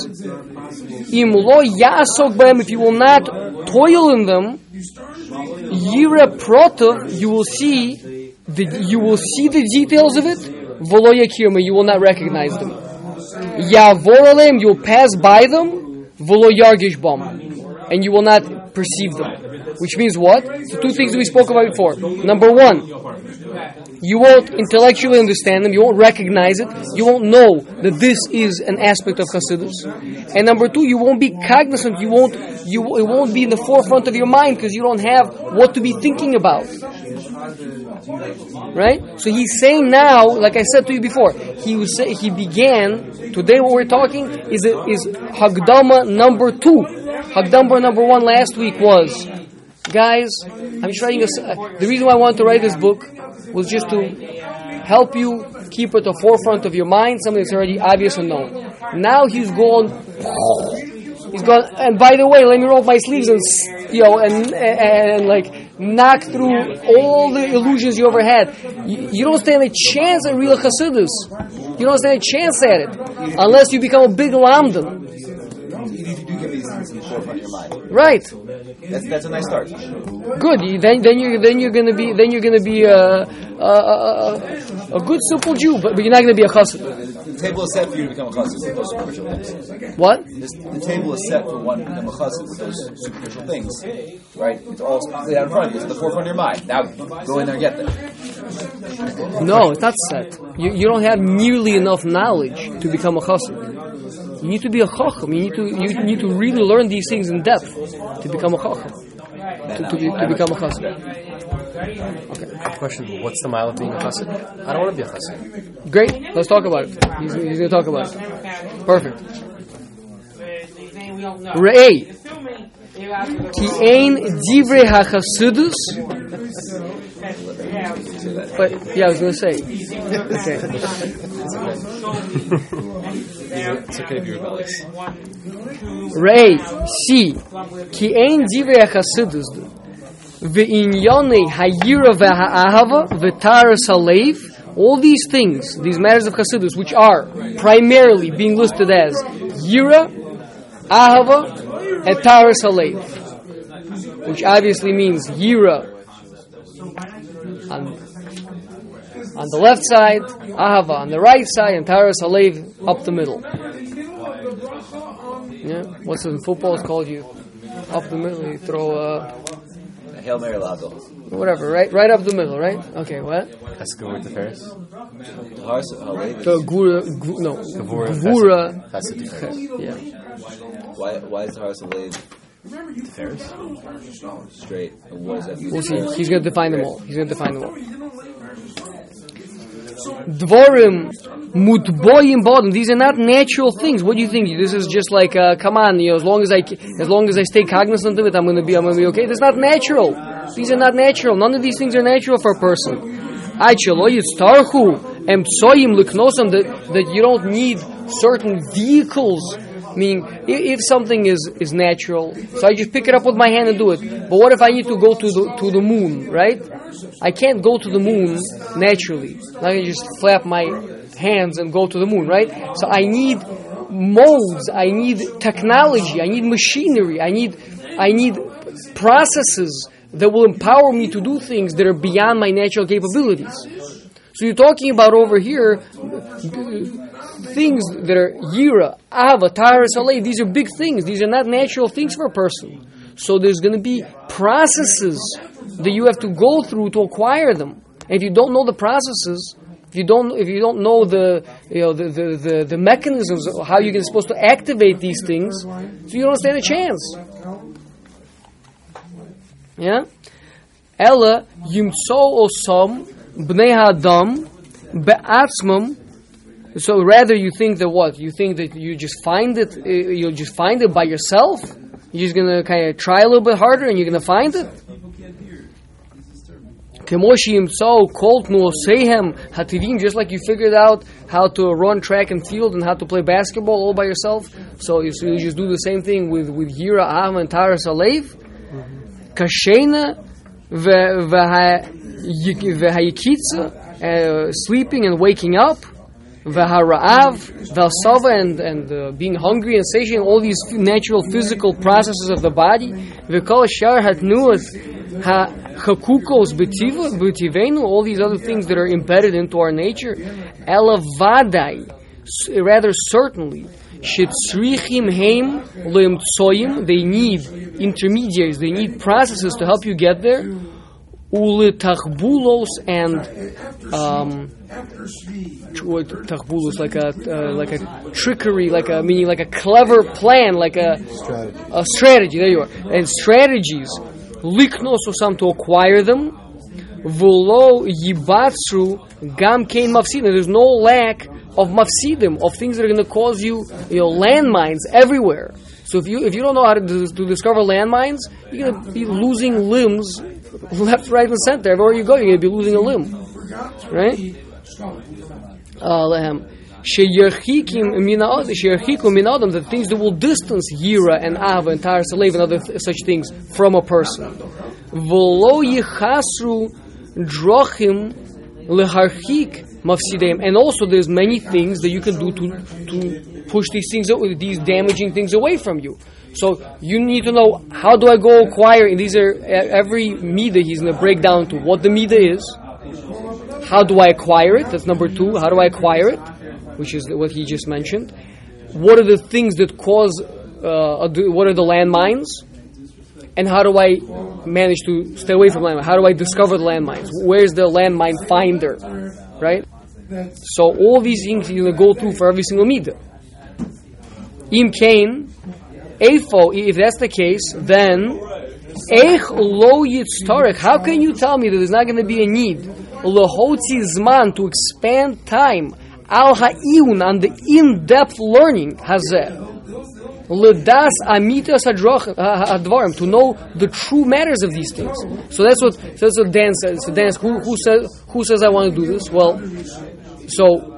Im lo yasok if you will not toil in them, yira prota, you will see the you will see the details of it. Yakirma, you will not recognize them. Yavor aleim, you will pass by them. V'lo yargish bam, and you will not perceive them. Which means what? So two things we spoke about before. Number one, you won't intellectually understand them, you won't recognize it, you won't know that this is an aspect of Hasidus. And number two, you won't be cognizant, you won't, you, it won't be in the forefront of your mind because you don't have what to be thinking about. Right? So he's saying now, like I said to you before, he was say, he began, today what we're talking is, is Hagdama number two. Hagdama number one last week was, guys, I'm trying to, uh, the reason why I wanted to write this book was just to help you keep at the forefront of your mind something that's already obvious and known. Now he's gone. He's gone. And by the way, let me roll up my sleeves and you know and and, and like knock through all the illusions you ever had. You, you don't stand a chance at real Hasidus. You don't stand a chance at it unless you become a big lamdan. You do give these things in the forefront of your mind. Right. That's that's a nice start. Good. You- Then, then you're then you're gonna be then you're gonna be a a, a, a good simple Jew, but, but you're not gonna be a chassid. The table is set for you to become a chassid with those superficial things. What? This, the table is set for one to become a chassid with those superficial things, right? It's all laid out in front. It's in the forefront of your mind. Now go in there and get there. No, it's not set. You, you don't have nearly enough knowledge to become a chassid. You need to be a chacham. You need to you need to really learn these things in depth to become a chacham. To, to, be, to become a chassid. Okay. Question: What's the mile of being a chassid? I don't want to be a chassid. Great. Let's talk about it. He's, he's going to talk about it. Perfect. Re'ei. Ki ein divrei hachassidus. But yeah, I was going to say. Okay. It's okay if you're si, ki ein divrei hachassidus ve'inyonei hayira ve'ha'ahava ve'taras halev all these things, these matters of Hasidus, which are primarily being listed as Yira, Ahava, and Taras Halev, which obviously means Yira on, on the left side, Ahava on the right side, and Taras Halev up the middle. Yeah, what's in football? It's called you up the middle. You throw a Hail Mary Lado. Whatever, right? Right up the middle, right? Okay, what? That's a good word Tiferes. Taharas Halev. The gura, gu, no, Gvura. gura. That's a Tiferes. Yeah. Why, why is Taharas Halev Tiferes. straight? And what does that mean? We'll see. He's going to define them all. He's going to define them all. Dvorim mutboyim bottom. These are not natural things. What do you think? This is just like, uh, come on, you know, as long as I, as long as I stay cognizant of it, I'm going to be, I'm going to be okay. That's not natural. These are not natural. None of these things are natural for a person. Aichelo yitztarchu em tsoyim liknosam that that you don't need certain vehicles. Meaning, if something is, is natural, so I just pick it up with my hand and do it. But what if I need to go to the to the moon, right? I can't go to the moon naturally. I can just flap my hands and go to the moon, right? So I need modes, I need technology, I need machinery, I need I need processes that will empower me to do things that are beyond my natural capabilities. So you're talking about over here things that are yira, ava, tara, saleh. These are big things. These are not natural things for a person. So there's going to be processes that you have to go through to acquire them. And if you don't know the processes, if you don't, if you don't know the, you know, the, the, the, the mechanisms how you're supposed to activate these things, so you don't stand a chance. Yeah? Ella yimtso osam bnei hadam be'atzmam so rather you think that what? You think that you just find it, uh, you'll just find it by yourself? You're just gonna kind of try a little bit harder and you're gonna find it? Kemoshim so no sehem hativim, just like you figured out how to run track and field and how to play basketball all by yourself. So you, so you just do the same thing with with Yira, Ahma, and Taras Alev. Kashena v'hayikitza, uh, sleeping and waking up. V'hara'av, v'asava, and, and uh, being hungry and satiating, all these natural physical processes of the body. V'kol shar hatnuas ha'chakukos b'tiva, b'tivenu, all these other things that are embedded into our nature. Elavadai, rather certainly, leimtsoyim, they need intermediaries, they need processes to help you get there. Ulitachbulos and um, tachbulos like a uh, like a trickery, like a meaning like a clever plan, like a Strategy. a strategy. There you are, and strategies. Liknos or some to acquire them. V'lo yibatsu gam kein mafsidim. There's no lack of mafsidim of things that are going to cause you, you know, landmines everywhere. So if you if you don't know how to, to discover landmines, you're going to be losing limbs (laughs) left, right, and center. Everywhere you go, you're going to be losing a limb, right? Uh, lehem. Sheyerchikim min ha'adam- sheyerchikum min adam, the things that will distance Yira and Ava and Taras Alev and other th- such things from a person. V'lo yichasru drochim leharchik mafsideim. And also there's many things that you can do to, to push these things, these damaging things away from you. So you need to know how do I go acquire, these are e- every mida he's going to break down to what the mida is, how do I acquire it? That's number two. How do I acquire it? Which is what he just mentioned. What are the things that cause? Uh, what are the landmines? And how do I manage to stay away from landmines? How do I discover the landmines? Where's the landmine finder? Right. So all these things you're gonna go through for every single midah. Im kain, If that's the case, then Ech lo yitztarech. How can you tell me that there's not going to be a need lahotzi zman to expand time al ha'iyun on the in-depth learning hazeh ledas amitas ha- to know the true matters of these things. So that's what so that's what Dan says. So Dan, who who says who says I want to do this? Well, so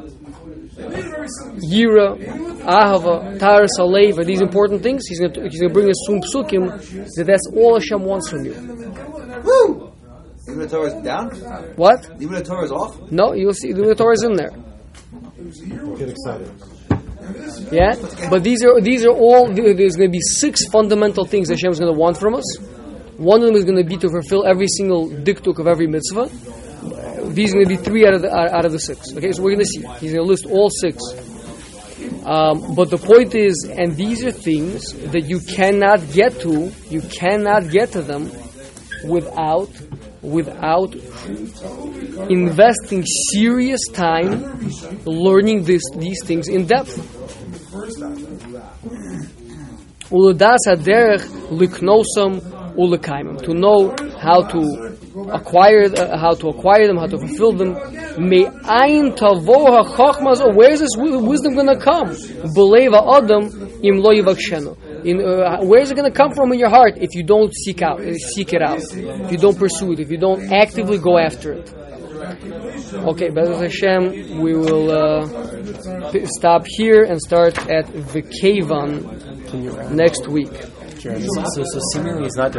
Yira, Ahava, Taras Alev are these important things. He's going to, he's going to bring us some psukim that that's all Hashem wants from you. Woo! Even the Torah is down? What? Even the Torah is off? No, you'll see even the Torah is in there. Get excited. Yeah, but these are these are all. There's going to be six fundamental things that Hashem is going to want from us. One of them is going to be to fulfill every single diktuk of every mitzvah. These are going to be three out of the out of the six. Okay, so we're going to see. He's going to list all six. Um, but the point is, and these are things that you cannot get to. You cannot get to them without without investing serious time learning this, these things in depth. To know how to acquire, uh, how to acquire them, how to fulfill them. May ayin tavo hachachmas. Oh, where's this wisdom going to come? Beleva adam im lo. In, uh, where is it going to come from in your heart if you don't seek out, uh, seek it out, if you don't pursue it, if you don't actively go after it? Okay, B'ezras Hashem, we will uh, p- stop here and start at Vikavan next week. So, so seemingly he's not